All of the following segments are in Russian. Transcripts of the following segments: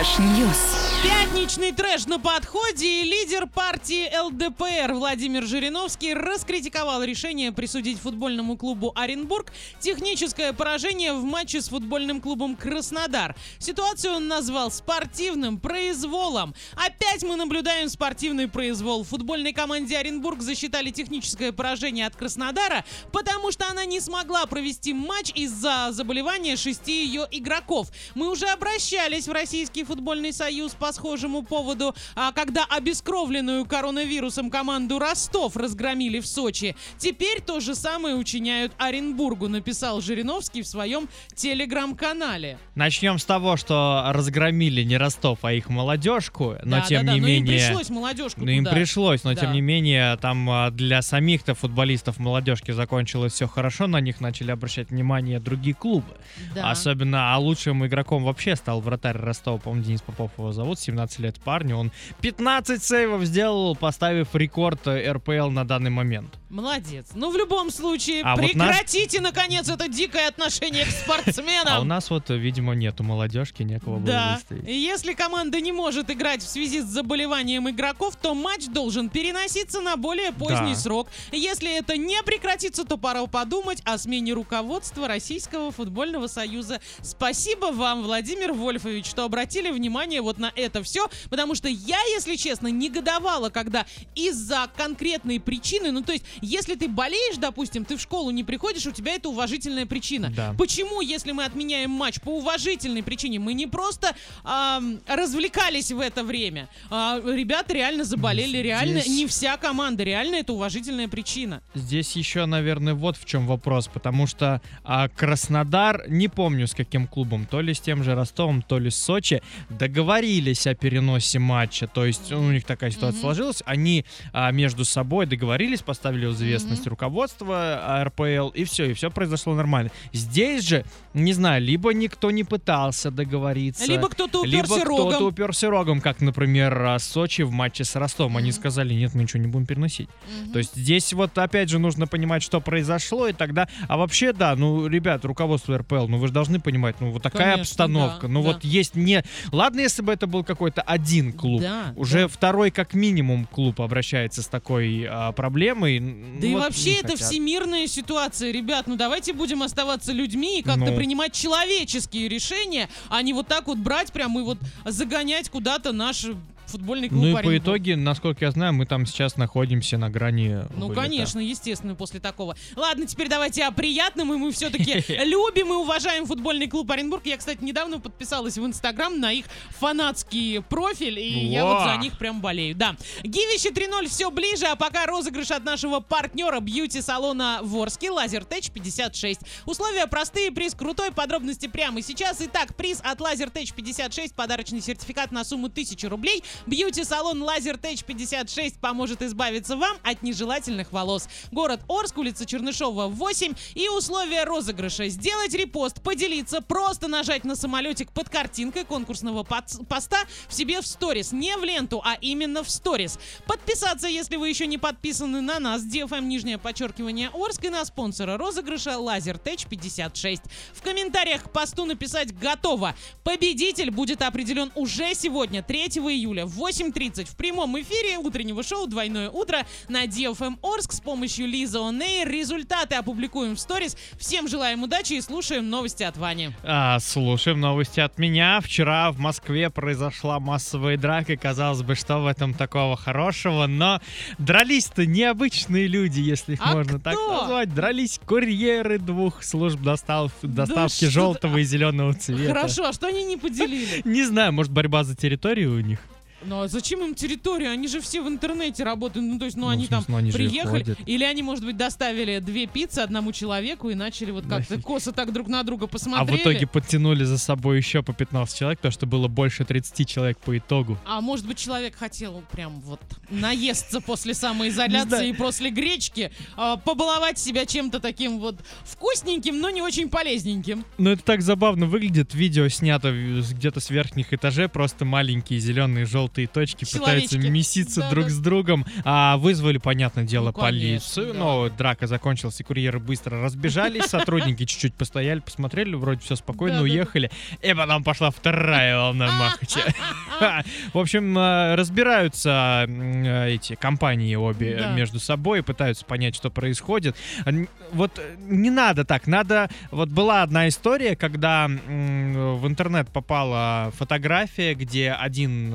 Flash News. Пятничный трэш на подходе и лидер партии ЛДПР Владимир Жириновский раскритиковал решение присудить футбольному клубу Оренбург техническое поражение в матче с футбольным клубом Краснодар. Ситуацию он назвал спортивным произволом. Опять мы наблюдаем спортивный произвол. Футбольной команде Оренбург засчитали техническое поражение от Краснодара, потому что она не смогла провести матч из-за заболевания шести ее игроков. Мы уже обращались в Российский футбольный союз по схожему поводу, а, когда обескровленную коронавирусом команду Ростов разгромили в Сочи. Теперь то же самое учиняют Оренбургу, написал Жириновский в своем телеграм-канале. Начнем с того, что разгромили не Ростов, а их молодежку, но да, тем да, да, не но менее... им пришлось молодежку Ну, им пришлось, но Да. тем не менее, там а, для самих-то футболистов молодежки закончилось все хорошо, на них начали обращать внимание другие клубы. Да. Особенно, а лучшим игроком вообще стал вратарь Ростова, по-моему, Денис Попов его зовут, 17 лет парню. Он 15 сейвов сделал, поставив рекорд э, РПЛ на данный момент. Молодец. Ну, в любом случае, А вот наш- прекратите, наконец, это дикое отношение к спортсменам. А у нас вот, э, видимо, нету молодежки, некого было Да. выставить. Если команда не может играть в связи с заболеванием игроков, то матч должен переноситься на более поздний Да. срок. Если это не прекратится, то пора подумать о смене руководства Российского футбольного союза. Спасибо вам, Владимир Вольфович, что обратили внимание вот на это все, потому что я, если честно, негодовала, когда из-за конкретной причины, ну то есть, если ты болеешь, допустим, ты в школу не приходишь, у тебя это уважительная причина. Да. Почему, если мы отменяем матч по уважительной причине, мы не просто ам, развлекались в это время, а ребята реально заболели, реально Здесь- не вся команда, реально это уважительная причина. Здесь еще, наверное, вот в чем вопрос, потому что а, Краснодар, не помню с каким клубом, то ли с тем же Ростовом, то ли с Сочи, договорились о переносе матча, то есть у них такая ситуация Мгм. сложилась, они а, между собой договорились, поставили в известность Мгм. руководство а, РПЛ, и все, и все произошло нормально. Здесь же, не знаю, либо никто не пытался договориться, Либо кто-то либо уперся кто-то рогом. уперся рогом, как, например, а, Сочи в матче с Ростовом. Они Мгм. сказали, нет, мы ничего не будем переносить. Мгм. То есть здесь вот опять же нужно понимать, что произошло, и тогда... А вообще, да, ну, ребят, руководство РПЛ, ну вы же должны понимать, ну вот такая Конечно, обстановка. да, ну да. вот есть не... Ладно, если бы это был какой-то один клуб. Да, Уже да. второй как минимум клуб обращается с такой а, проблемой. Да и Ну, вот вообще это хотят. всемирная ситуация, ребят. Ну давайте будем оставаться людьми и как-то Ну. принимать человеческие решения, а не вот так вот брать прям и вот загонять куда-то наш футбольный клуб Ну и по итоге, насколько я знаю, мы там сейчас находимся на грани Ну, вылета. конечно, естественно, после такого. Ладно, теперь давайте о приятном, и мы все-таки любим и уважаем футбольный клуб Оренбург. Я, кстати, недавно подписалась в Инстаграм на их фанатский профиль, и я вот за них прям болею. Да. Гивище 3.0 все ближе, а пока розыгрыш от нашего партнера бьюти-салона Ворский Лазертеч 56. Условия простые, приз крутой, подробности прямо сейчас. Итак, приз от Лазертеч 56, подарочный сертификат на сумму 1000 рублей. Бьюти-салон Лазертеч 56 поможет избавиться вам от нежелательных волос. Город Орск, улица Чернышова, 8. И условия розыгрыша. Сделать репост, поделиться, просто нажать на самолетик под картинкой конкурсного поста в себе в сторис. Не в ленту, а именно в сторис. Подписаться, если вы еще не подписаны на нас, DFM нижнее подчеркивание Орск и на спонсора розыгрыша Лазертеч 56. В комментариях к посту написать «Готово». Победитель будет определен уже сегодня, 3 июля, в 8.30 в прямом эфире утреннего шоу «Двойное утро» на DFM Орск с помощью Лиза Оней. Результаты опубликуем в сторис. Всем желаем удачи и слушаем новости от Вани. А, слушаем новости от меня. Вчера в Москве произошла массовая драка. Казалось бы, что в этом такого хорошего, но дрались-то необычные люди, если их А можно так кто? назвать. Дрались курьеры двух служб достав- доставки ты- желтого и зеленого цвета. Хорошо, а что они не поделили? Не знаю, может борьба за территорию у них? Ну а зачем им территорию? Они же все в интернете работают. Ну, то есть, ну, Ну, они смысле, там они приехали. Или они, может быть, доставили две пиццы одному человеку и начали вот как-то косо так друг на друга А посмотрели. в итоге подтянули за собой еще по 15 человек, то что было больше 30 человек по итогу. А может быть, человек хотел прям вот наесться после самоизоляции и после гречки, а, побаловать себя чем-то таким вот вкусненьким, но не очень полезненьким. Ну, это так забавно выглядит. Видео снято где-то с верхних этажей. Просто маленькие зеленые, желтые желтые точки, пытаются меситься Да, друг да. с другом. А вызвали, понятное дело, Ну, конечно, полицию. да. Но драка закончилась, и курьеры быстро разбежались. Сотрудники чуть-чуть постояли, посмотрели, вроде все спокойно, Да, да, да. уехали. И потом пошла вторая волна махача. В общем, э, разбираются э, эти компании обе Да. между собой, пытаются понять, что происходит. Вот э, не надо так, надо... Вот была одна история, когда в интернет попала фотография, где один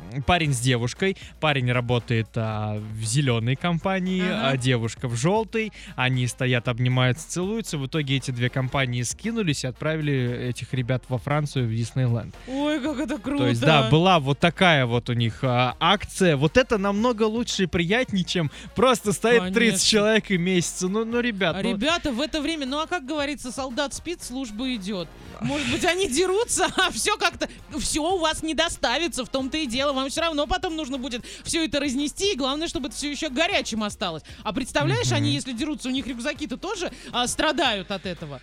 парень с девушкой, парень работает а, в зеленой компании, Ага. а девушка в желтой, они стоят, обнимаются, целуются, в итоге эти две компании скинулись и отправили этих ребят во Францию, в Диснейленд. Ой, как это круто. То есть, да, была вот такая вот у них а, акция. Вот это намного лучше и приятнее, чем просто стоит 30 Конечно. человек и месяца. Ну, ну, ребят, А ну, ребята в это время, ну а как говорится, солдат спит, служба идет. Может быть, они дерутся, а все как-то, все у вас не доставится, в том-то и дело. Вам все равно потом нужно будет все это разнести, и главное, чтобы это все еще горячим осталось. А представляешь, они, если дерутся, у них рюкзаки-то тоже а, страдают от этого.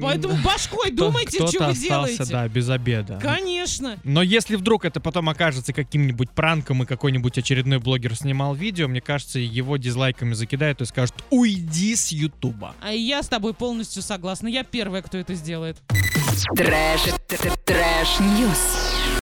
Поэтому башкой думайте, кто-то что вы остался, делаете. да, без обеда. Конечно. Но если вдруг это потом окажется каким-нибудь пранком и какой-нибудь очередной блогер снимал видео, мне кажется, его дизлайками закидают и скажут «Уйди с Ютуба». А я с тобой полностью согласна. Я первая, кто это сделает. Trash, trash, news.